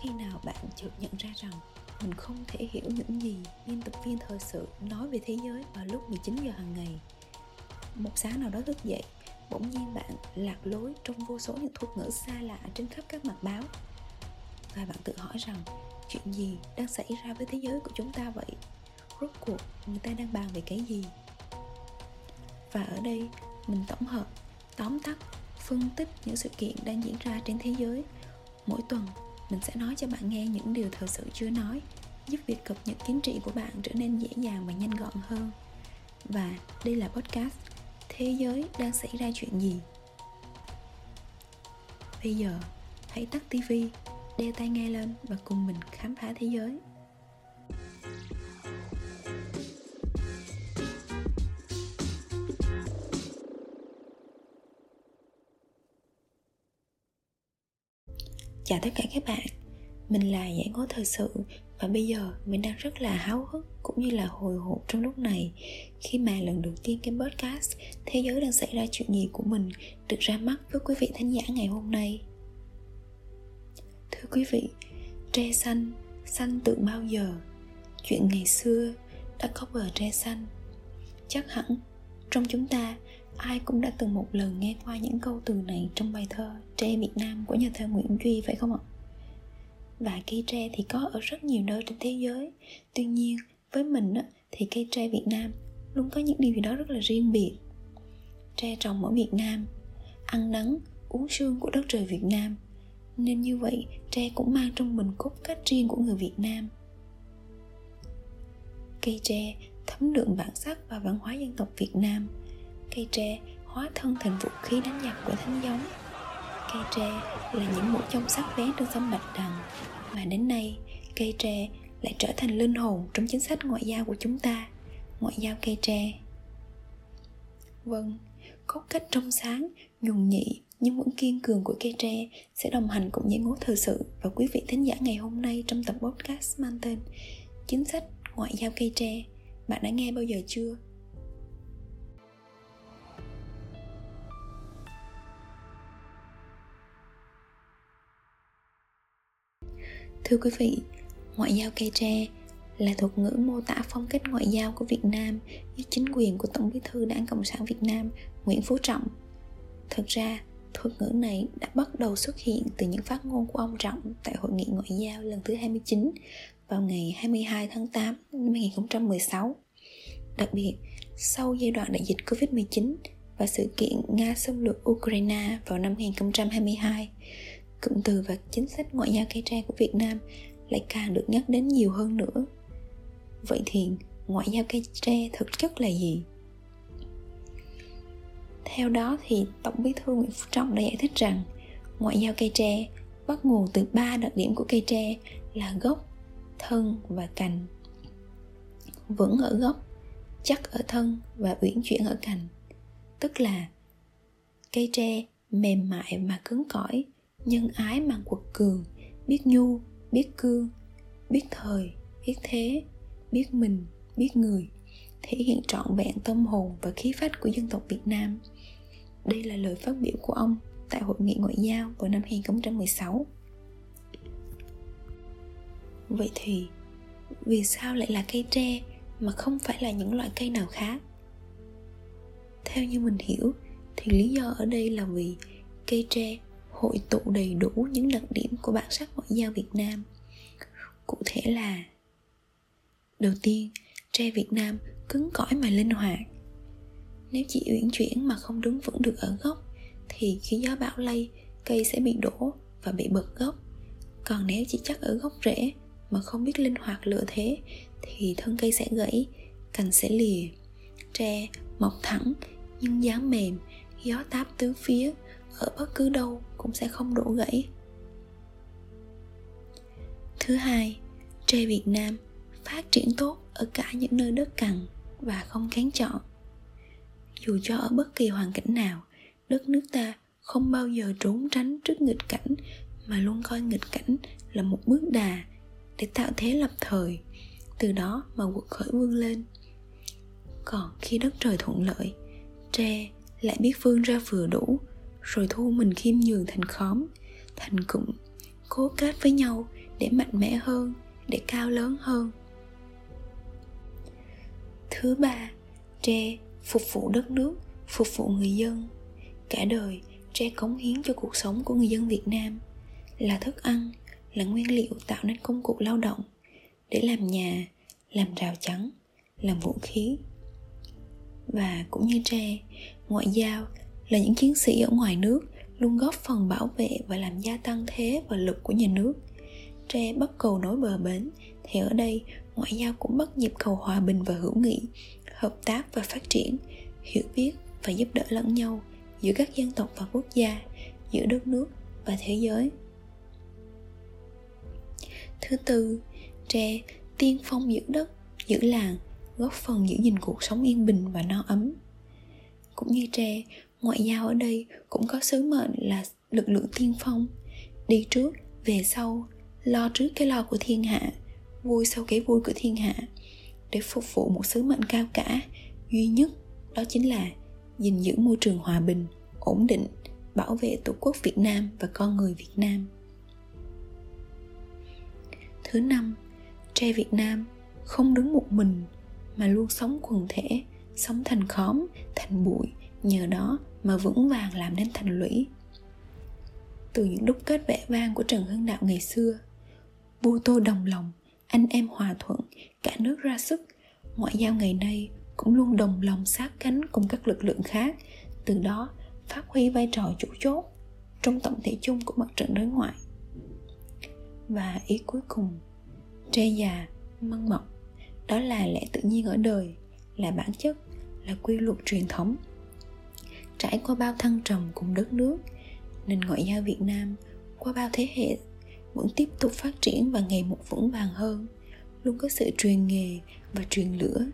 khi nào bạn chợt nhận ra rằng mình không thể hiểu những gì biên tập viên thời sự nói về thế giới vào lúc 19 giờ hàng ngày. Một sáng nào đó thức dậy, bỗng nhiên bạn lạc lối trong vô số những thuật ngữ xa lạ trên khắp các mặt báo. Và bạn tự hỏi rằng chuyện gì đang xảy ra với thế giới của chúng ta vậy? Rốt cuộc người ta đang bàn về cái gì? Và ở đây mình tổng hợp, tóm tắt, phân tích những sự kiện đang diễn ra trên thế giới. Mỗi tuần mình sẽ nói cho bạn nghe những điều thật sự chưa nói, giúp việc cập nhật kiến trị của bạn trở nên dễ dàng và nhanh gọn hơn. Và đây là podcast thế giới đang xảy ra chuyện gì? Bây giờ, hãy tắt tivi đeo tai nghe lên và cùng mình khám phá thế giới. Chào tất cả các bạn. Mình là giải ngố thời sự và bây giờ mình đang rất là háo hức cũng như là hồi hộp trong lúc này. Khi mà lần đầu tiên cái podcast thế giới đang xảy ra chuyện gì của mình được ra mắt với quý vị thính giả ngày hôm nay. Thưa quý vị, tre xanh xanh từ bao giờ? Chuyện ngày xưa đã có bờ tre xanh. Chắc hẳn trong chúng ta ai cũng đã từng một lần nghe qua những câu từ này trong bài thơ tre việt nam của nhà thơ nguyễn duy, phải không ạ? Và cây tre thì có ở rất nhiều nơi trên thế giới. Tuy nhiên, với mình thì cây tre việt nam luôn có những điều gì đó rất là riêng biệt. Tre trồng ở việt nam, ăn nắng, uống sương của đất trời việt nam. Nên như vậy, tre cũng mang trong mình cốt cách riêng của người việt nam. Cây tre, thấm đượm bản sắc và văn hóa dân tộc việt nam cây tre hóa thân thành vũ khí đánh giặc của thánh giống. Cây tre là những mũi trong sắc bén trên sông bạch đằng. Mà đến nay, cây tre lại trở thành linh hồn trong chính sách ngoại giao của chúng ta, ngoại giao cây tre. Vâng cốt cách trong sáng, nhuần nhị nhưng vẫn kiên cường của cây tre sẽ đồng hành cùng những ngố thời sự và quý vị thính giả ngày hôm nay trong tập podcast mang tên chính sách ngoại giao cây tre. Bạn đã nghe bao giờ chưa? Thưa quý vị, ngoại giao cây tre là thuật ngữ mô tả phong cách ngoại giao của Việt Nam dưới chính quyền của Tổng bí thư Đảng Cộng sản Việt Nam Nguyễn Phú Trọng. Thực ra, thuật ngữ này đã bắt đầu xuất hiện từ những phát ngôn của ông Trọng tại Hội nghị ngoại giao lần thứ 29 vào ngày 22 tháng 8 năm 2016. Đặc biệt, sau giai đoạn đại dịch Covid-19 và sự kiện Nga xâm lược Ukraine vào năm 2022, cụm từ và chính sách ngoại giao cây tre của Việt Nam lại càng được nhắc đến nhiều hơn nữa. Vậy thì ngoại giao cây tre thực chất là gì? Theo đó thì Tổng bí thư Nguyễn Phú Trọng đã giải thích rằng ngoại giao cây tre bắt nguồn từ ba đặc điểm của cây tre là gốc, thân và cành. Vững ở gốc, chắc ở thân và uyển chuyển ở cành. Tức là cây tre mềm mại mà cứng cỏi, nhân ái mà quật cường biết nhu biết cương biết thời biết thế biết mình biết người thể hiện trọn vẹn tâm hồn và khí phách của dân tộc Việt Nam. Đây là lời phát biểu của ông tại Hội nghị Ngoại giao vào năm 2016. Vậy thì, vì sao lại là cây tre mà không phải là những loại cây nào khác? Theo như mình hiểu, thì lý do ở đây là vì cây tre hội tụ đầy đủ những đặc điểm của bản sắc ngoại giao Việt Nam. Cụ thể là Đầu tiên, tre Việt Nam cứng cỏi mà linh hoạt. Nếu chỉ uyển chuyển mà không đứng vững được ở gốc thì khi gió bão lay, cây sẽ bị đổ và bị bật gốc. Còn nếu chỉ chắc ở gốc rễ mà không biết linh hoạt lựa thế thì thân cây sẽ gãy, cành sẽ lìa. Tre mọc thẳng nhưng dáng mềm, gió táp tứ phía, ở bất cứ đâu cũng sẽ không đổ gãy. Thứ hai, tre việt nam phát triển tốt ở cả những nơi đất cằn và không kén chọn. Dù cho ở bất kỳ hoàn cảnh nào, đất nước ta không bao giờ trốn tránh trước nghịch cảnh, mà luôn coi nghịch cảnh là một bước đà để tạo thế lập thời, từ đó mà quật khởi vươn lên. Còn khi đất trời thuận lợi, tre lại biết vươn ra vừa đủ rồi thu mình khiêm nhường thành khóm. Thành cụm cố kết với nhau để mạnh mẽ hơn, để cao lớn hơn. Thứ ba, tre phục vụ đất nước, phục vụ người dân. Cả đời, tre cống hiến cho cuộc sống của người dân việt nam. Là thức ăn, là nguyên liệu tạo nên công cụ lao động. Để làm nhà, làm rào chắn, làm vũ khí. Và cũng như tre, ngoại giao là những chiến sĩ ở ngoài nước, luôn góp phần bảo vệ và làm gia tăng thế và lực của nhà nước. Tre bắt cầu nối bờ bến, thì ở đây, ngoại giao cũng bắt nhịp cầu hòa bình và hữu nghị, hợp tác và phát triển, hiểu biết và giúp đỡ lẫn nhau giữa các dân tộc và quốc gia, giữa đất nước và thế giới. Thứ tư, tre tiên phong giữ đất, giữ làng, góp phần giữ gìn cuộc sống yên bình và no ấm. Cũng như tre ngoại giao ở đây cũng có sứ mệnh là lực lượng tiên phong. Đi trước, về sau, lo trước cái lo của thiên hạ, vui sau cái vui của thiên hạ. Để phục vụ một sứ mệnh cao cả, duy nhất đó chính là gìn giữ môi trường hòa bình, ổn định, bảo vệ tổ quốc việt nam và con người việt nam. Thứ năm, tre việt nam không đứng một mình, mà luôn sống quần thể, sống thành khóm, thành bụi nhờ đó mà vững vàng làm nên thành lũy. Từ những đúc kết vẻ vang của trần hưng đạo ngày xưa bu tô đồng lòng, anh em hòa thuận, cả nước ra sức, ngoại giao ngày nay cũng luôn đồng lòng sát cánh cùng các lực lượng khác, từ đó phát huy vai trò chủ chốt trong tổng thể chung của mặt trận đối ngoại. Và ý cuối cùng, tre già măng mọc, đó là lẽ tự nhiên ở đời, là bản chất, là quy luật truyền thống trải qua bao thăng trầm cùng đất nước nền ngoại giao việt nam qua bao thế hệ vẫn tiếp tục phát triển và ngày một vững vàng hơn. Luôn có sự truyền nghề và truyền lửa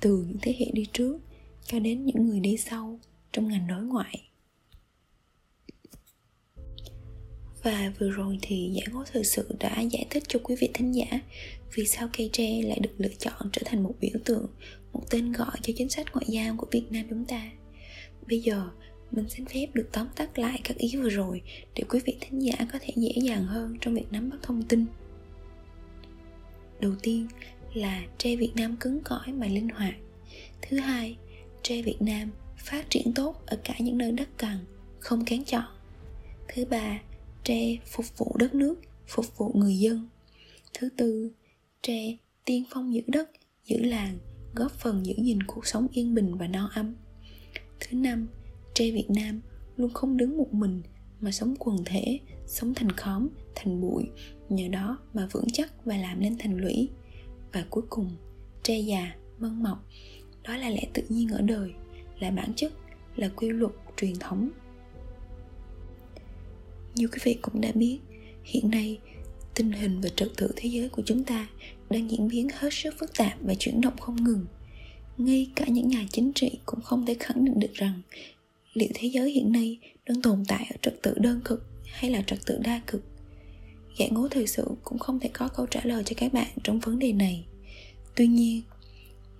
từ những thế hệ đi trước cho đến những người đi sau trong ngành đối ngoại. Và vừa rồi thì giải ngố thời sự đã giải thích cho quý vị thính giả vì sao cây tre lại được lựa chọn trở thành một biểu tượng, một tên gọi cho chính sách ngoại giao của việt nam chúng ta bây giờ, mình xin phép được tóm tắt lại các ý vừa rồi để quý vị thính giả có thể dễ dàng hơn trong việc nắm bắt thông tin. Đầu tiên là tre việt nam cứng cỏi mà linh hoạt. Thứ hai, tre việt nam phát triển tốt ở cả những nơi đất cằn, không kén chọn. Thứ ba, tre phục vụ đất nước, phục vụ người dân. Thứ tư, tre tiên phong giữ đất, giữ làng, góp phần giữ gìn cuộc sống yên bình và no ấm thứ năm, tre việt nam luôn không đứng một mình mà sống quần thể, sống thành khóm, thành bụi, nhờ đó mà vững chắc và làm nên thành lũy. Và cuối cùng, tre già, mân mọc, đó là lẽ tự nhiên ở đời, là bản chất, là quy luật truyền thống. Như quý vị cũng đã biết, hiện nay, tình hình và trật tự thế giới của chúng ta đang diễn biến hết sức phức tạp và chuyển động không ngừng ngay cả những nhà chính trị cũng không thể khẳng định được rằng liệu thế giới hiện nay đang tồn tại ở trật tự đơn cực hay là trật tự đa cực. Giải ngố thời sự cũng không thể có câu trả lời cho các bạn trong vấn đề này. Tuy nhiên,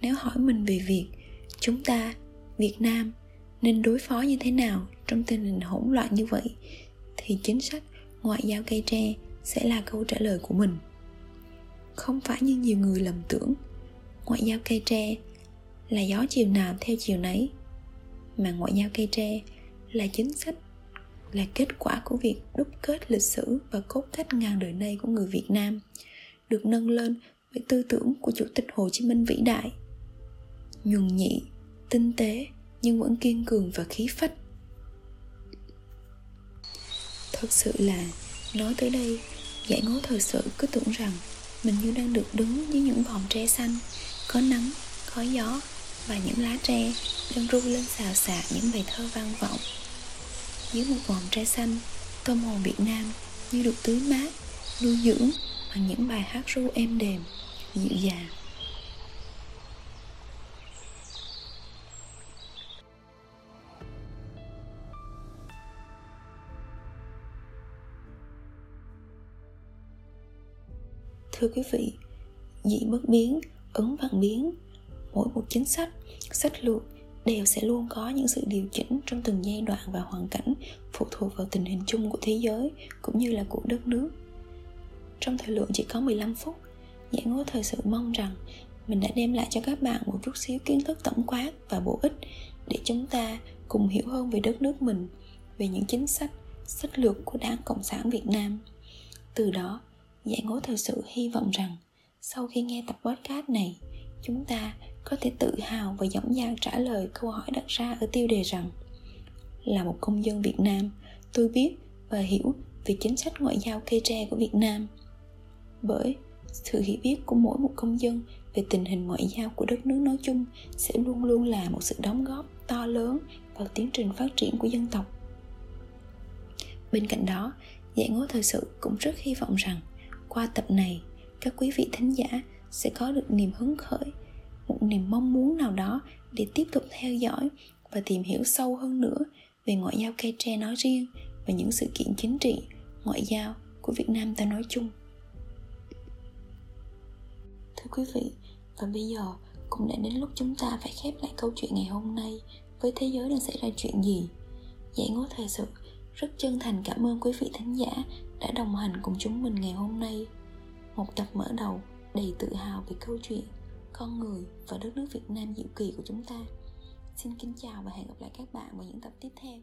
nếu hỏi mình về việc chúng ta, việt nam, nên đối phó như thế nào trong tình hình hỗn loạn như vậy, thì chính sách ngoại giao cây tre sẽ là câu trả lời của mình. Không phải như nhiều người lầm tưởng, ngoại giao cây tre là gió chiều nào theo chiều nấy mà ngoại giao cây tre là chính sách là kết quả của việc đúc kết lịch sử và cốt cách ngàn đời nay của người Việt Nam được nâng lên với tư tưởng của Chủ tịch Hồ Chí Minh vĩ đại. Nhuần nhị, tinh tế nhưng vẫn kiên cường và khí phách. Thật sự là nói tới đây giải ngố thời sự cứ tưởng rằng mình như đang được đứng dưới những vòng tre xanh có nắng có gió và những lá tre đang ru lên xào xạc những bài thơ vang vọng. Dưới một vòng tre xanh tâm hồn việt nam như được tưới mát, nuôi dưỡng bằng những bài hát ru êm đềm, dịu dàng. Thưa quý vị dị bất biến ứng vạn biến mỗi một chính sách sách lược đều sẽ luôn có những sự điều chỉnh trong từng giai đoạn và hoàn cảnh phụ thuộc vào tình hình chung của thế giới cũng như là của đất nước trong thời lượng chỉ có 15 phút. Giải ngố thời sự mong rằng mình đã đem lại cho các bạn một chút xíu kiến thức tổng quát và bổ ích để chúng ta cùng hiểu hơn về đất nước mình, về những chính sách, sách lược của Đảng Cộng sản Việt Nam. Từ đó, Giải ngố thời sự hy vọng rằng sau khi nghe tập podcast này, chúng ta có thể tự hào và dõng dạc trả lời câu hỏi đặt ra ở tiêu đề rằng là một công dân Việt Nam, tôi biết và hiểu về chính sách ngoại giao cây tre của Việt Nam. Bởi sự hiểu biết của mỗi một công dân về tình hình ngoại giao của đất nước nói chung sẽ luôn luôn là một sự đóng góp to lớn vào tiến trình phát triển của dân tộc. Bên cạnh đó, giải ngố thời sự cũng rất hy vọng rằng qua tập này, các quý vị thính giả sẽ có được niềm hứng khởi, một niềm mong muốn nào đó để tiếp tục theo dõi và tìm hiểu sâu hơn nữa về ngoại giao cây tre nói riêng và những sự kiện chính trị, ngoại giao của Việt Nam ta nói chung. Thưa quý vị, và bây giờ cũng đã đến lúc chúng ta phải khép lại câu chuyện ngày hôm nay với thế giới đang xảy ra chuyện gì. Giải ngố thời sự rất chân thành cảm ơn quý vị thính giả đã đồng hành cùng chúng mình ngày hôm nay. Một tập mở đầu đầy tự hào về câu chuyện con người và đất nước Việt Nam diệu kỳ của chúng ta. Xin kính chào và hẹn gặp lại các bạn vào những tập tiếp theo.